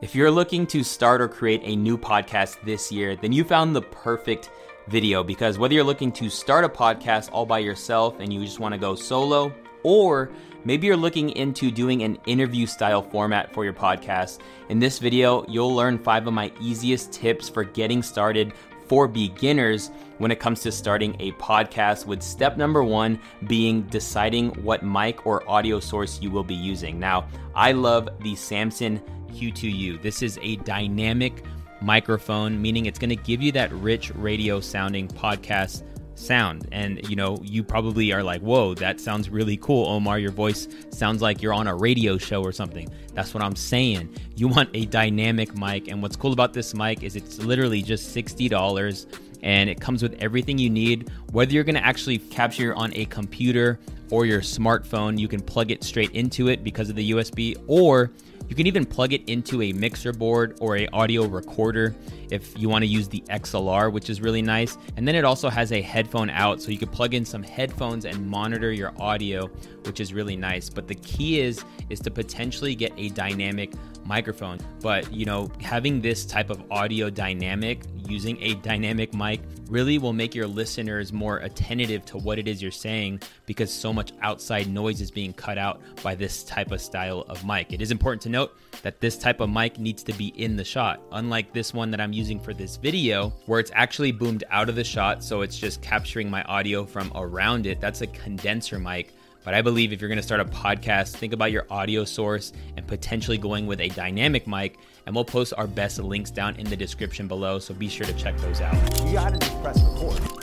If you're looking to start or create a new podcast this year, then you found the perfect video because whether you're looking to start a podcast all by yourself and you just want to go solo, or maybe you're looking into doing an interview style format for your podcast, in this video, you'll learn five of my easiest tips for getting started for beginners when it comes to starting a podcast, with step number one being deciding what mic or audio source you will be using. Now, I love the Samson Q2U. This is a dynamic microphone, meaning it's going to give you that rich radio sounding podcast sound. And you know, you probably are like, whoa, that sounds really cool, Omar. Your voice sounds like you're on a radio show or something. That's what I'm saying. You want a dynamic mic. And what's cool about this mic is it's literally just $60 and it comes with everything you need. Whether you're going to actually capture on a computer or your smartphone, you can plug it straight into it because of the USB, or you can even plug it into a mixer board or a audio recorder if you want to use the XLR, which is really nice. And then it also has a headphone out, so you can plug in some headphones and monitor your audio, which is really nice. But the key is is to potentially get a dynamic microphone. But you know, having this type of audio dynamic using a dynamic mic really will make your listeners more attentive to what it is you're saying because so much outside noise is being cut out by this type of style of mic. It is important to note that this type of mic needs to be in the shot, unlike this one that I'm using for this video, where it's actually boomed out of the shot, so it's just capturing my audio from around it. That's a condenser mic. But I believe if you're going to start a podcast, think about your audio source and potentially going with a dynamic mic. And we'll post our best links down in the description below, so be sure to check those out.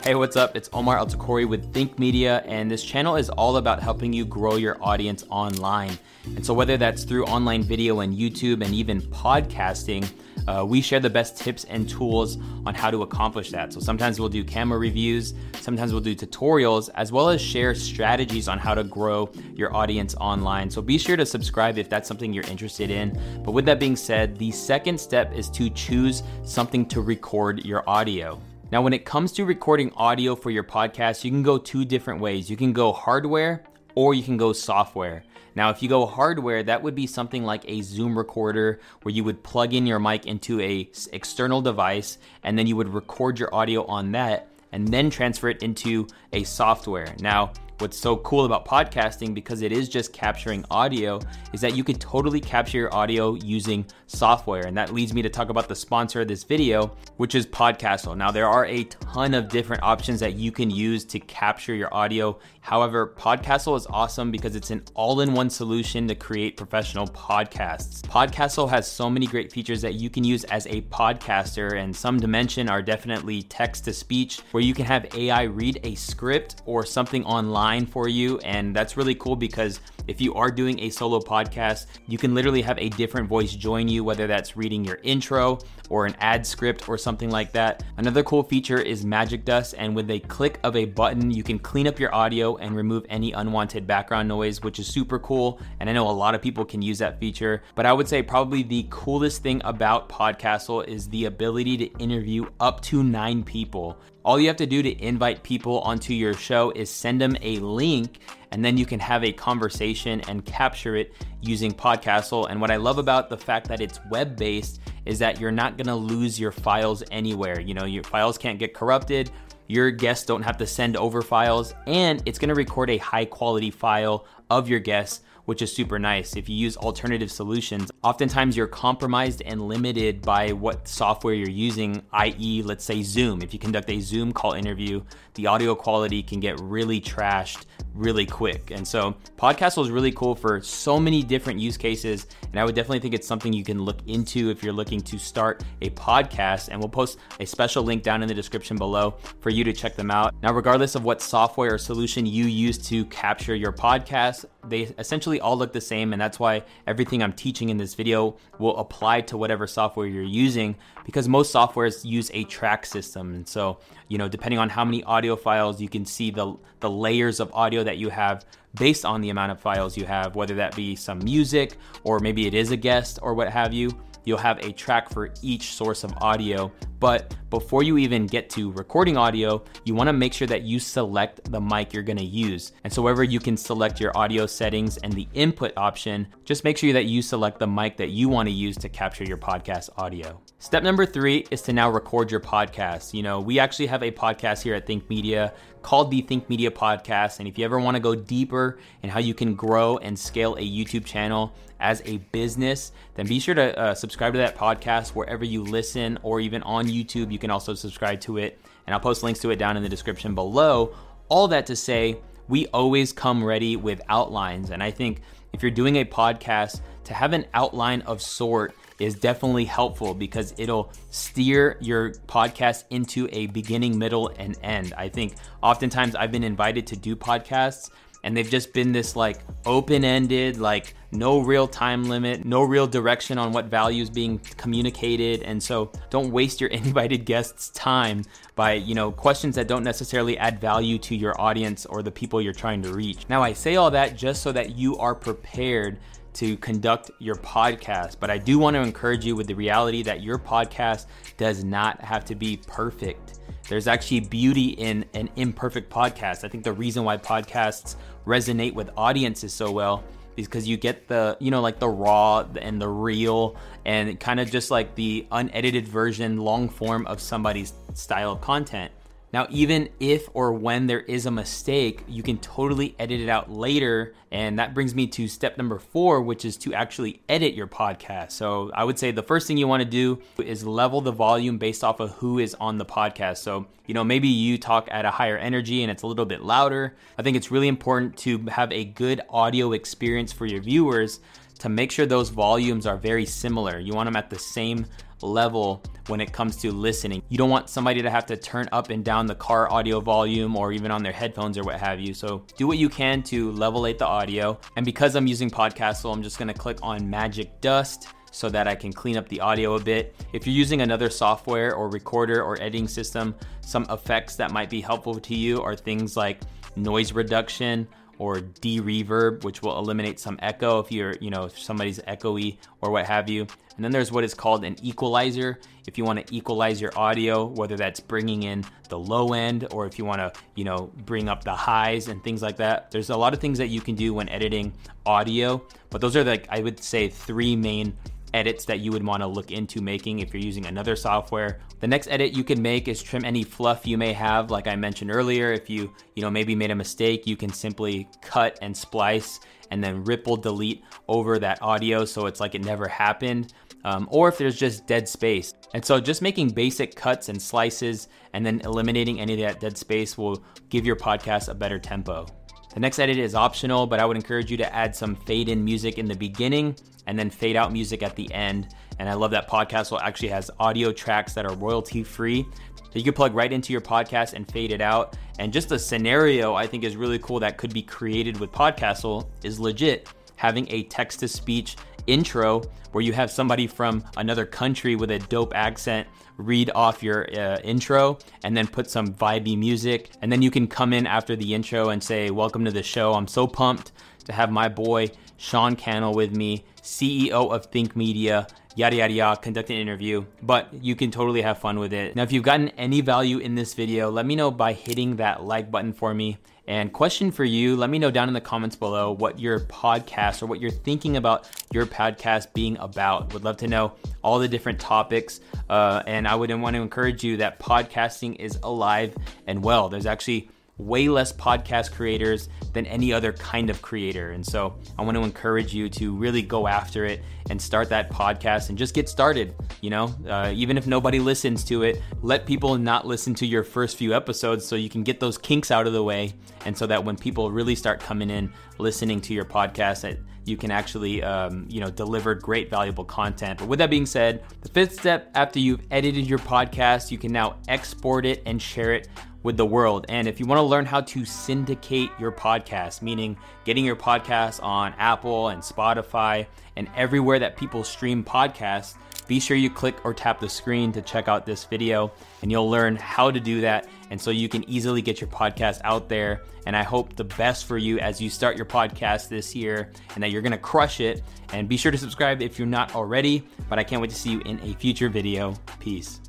Hey, what's up? It's Omar El-Takrori with Think Media, and this channel is all about helping you grow your audience online. And so, whether that's through online video and YouTube and even podcasting, uh, we share the best tips and tools on how to accomplish that. So sometimes we'll do camera reviews, sometimes we'll do tutorials, as well as share strategies on how to grow your audience online. So be sure to subscribe if that's something you're interested in. But with that being said, the second step is to choose something to record your audio. Now, when it comes to recording audio for your podcast, you can go two different ways. You can go hardware or you can go software. Now, if you go hardware, that would be something like a Zoom recorder where you would plug in your mic into a external device and then you would record your audio on that and then transfer it into a software. Now, What's so cool about podcasting, because it is just capturing audio, is that you can totally capture your audio using software. And that leads me to talk about the sponsor of this video, which is Podcastle. Now, there are a ton of different options that you can use to capture your audio. However, Podcastle is awesome because it's an all in one solution to create professional podcasts. Podcastle has so many great features that you can use as a podcaster, and some dimension are definitely text to speech, where you can have AI read a script or something online for you. And that's really cool because if you are doing a solo podcast, you can literally have a different voice join you, whether that's reading your intro or an ad script or something like that. Another cool feature is Magic Dust, and with a click of a button, you can clean up your audio and remove any unwanted background noise, which is super cool. And I know a lot of people can use that feature, but I would say probably the coolest thing about Podcastle is the ability to interview up to nine people. All you have to do to invite people onto your show is send them a link and then you can have a conversation and capture it using Podcastle. And what I love about the fact that it's web based is that you're not gonna lose your files anywhere. You know, your files can't get corrupted. Your guests don't have to send over files, and it's gonna record a high quality file of your guests which is super nice. If you use alternative solutions, oftentimes you're compromised and limited by what software you're using, i.e., let's say Zoom. If you conduct a Zoom call interview, the audio quality can get really trashed really quick. And so Podcastle is really cool for so many different use cases. And I would definitely think it's something you can look into if you're looking to start a podcast. And we'll post a special link down in the description below for you to check them out. Now, regardless of what software or solution you use to capture your podcast, they essentially all look the same. And that's why everything I'm teaching in this video will apply to whatever software you're using because most softwares use a track system. And so, you know, depending on how many audio files, you can see the, the layers of audio that you have based on the amount of files you have, whether that be some music or maybe it is a guest or what have you. You'll have a track for each source of audio But before you even get to recording audio, you wanna make sure that you select the mic you're gonna use. And so, wherever you can select your audio settings and the input option, just make sure that you select the mic that you wanna use to capture your podcast audio. Step number three is to now record your podcast. You know, we actually have a podcast here at Think Media called the Think Media Podcast. And if you ever want to go deeper in how you can grow and scale a YouTube channel as a business, then be sure to uh, subscribe to that podcast wherever you listen or even on YouTube. You can also subscribe to it. And I'll post links to it down in the description below. All that to say, we always come ready with outlines. And I think if you're doing a podcast, to have an outline of sort is definitely helpful because it'll steer your podcast into a beginning, middle, and end. I think oftentimes I've been invited to do podcasts and they've just been this like open ended, like no real time limit, no real direction on what value is being communicated. And so don't waste your invited guests' time by, you know, questions that don't necessarily add value to your audience or the people you're trying to reach. Now, I say all that just so that you are prepared to conduct your podcast, but I do want to encourage you with the reality that your podcast does not have to be perfect. There's actually beauty in an imperfect podcast. I think the reason why podcasts resonate with audiences so well is because you get the, you know, like the raw and the real and kind of just like the unedited version, long form of somebody's style of content. Now, even if or when there is a mistake, you can totally edit it out later. And that brings me to step number four, which is to actually edit your podcast. So I would say the first thing you want to do is level the volume based off of who is on the podcast. So, you know, maybe you talk at a higher energy and it's a little bit louder. I think it's really important to have a good audio experience for your viewers to make sure those volumes are very similar. You want them at the same level when it comes to listening. You don't want somebody to have to turn up and down the car audio volume or even on their headphones or what have you. So do what you can to levelate the audio. And because I'm using Podcastle, I'm just gonna click on Magic Dust so that I can clean up the audio a bit. If you're using another software or recorder or editing system, some effects that might be helpful to you are things like noise reduction or de-reverb, which will eliminate some echo if you're, you know, if somebody's echoey or what have you. And then there's what is called an equalizer. If you want to equalize your audio, whether that's bringing in the low end or if you want to, you know, bring up the highs and things like that. There's a lot of things that you can do when editing audio, but those are like I would say three main edits that you would want to look into making if you're using another software. The next edit you can make is trim any fluff you may have. Like I mentioned earlier, if you, you know, maybe made a mistake, you can simply cut and splice and then ripple delete over that audio so it's like it never happened. Um, or if there's just dead space. And so just making basic cuts and slices and then eliminating any of that dead space will give your podcast a better tempo. The next edit is optional, but I would encourage you to add some fade in music in the beginning and then fade out music at the end. And I love that Podcastle actually has audio tracks that are royalty free that you can plug right into your podcast and fade it out. And just a scenario I think is really cool that could be created with Podcastle is legit having a text to speech intro where you have somebody from another country with a dope accent read off your uh, intro and then put some vibey music. And then you can come in after the intro and say, Welcome to the show. I'm so pumped to have my boy Sean Cannell with me, CEO of Think Media yada yada yada, conduct an interview, but you can totally have fun with it. Now, if you've gotten any value in this video, let me know by hitting that like button for me. And question for you, let me know down in the comments below what your podcast or what you're thinking about your podcast being about. Would love to know all the different topics. Uh, and I would want to encourage you that podcasting is alive and well. There's actually way less podcast creators than any other kind of creator. And so I want to encourage you to really go after it and start that podcast and just get started. You know, uh, even if nobody listens to it, let people not listen to your first few episodes so you can get those kinks out of the way. And so that when people really start coming in listening to your podcast, that you can actually, um, you know, deliver great, valuable content. But with that being said, the fifth step after you've edited your podcast, you can now export it and share it with the world. And if you want to learn how to syndicate your podcast, meaning getting your podcast on Apple and Spotify and everywhere that people stream podcasts, be sure you click or tap the screen to check out this video and you'll learn how to do that. And so you can easily get your podcast out there. And I hope the best for you as you start your podcast this year and that you're going to crush it. And be sure to subscribe if you're not already. But I can't wait to see you in a future video. Peace.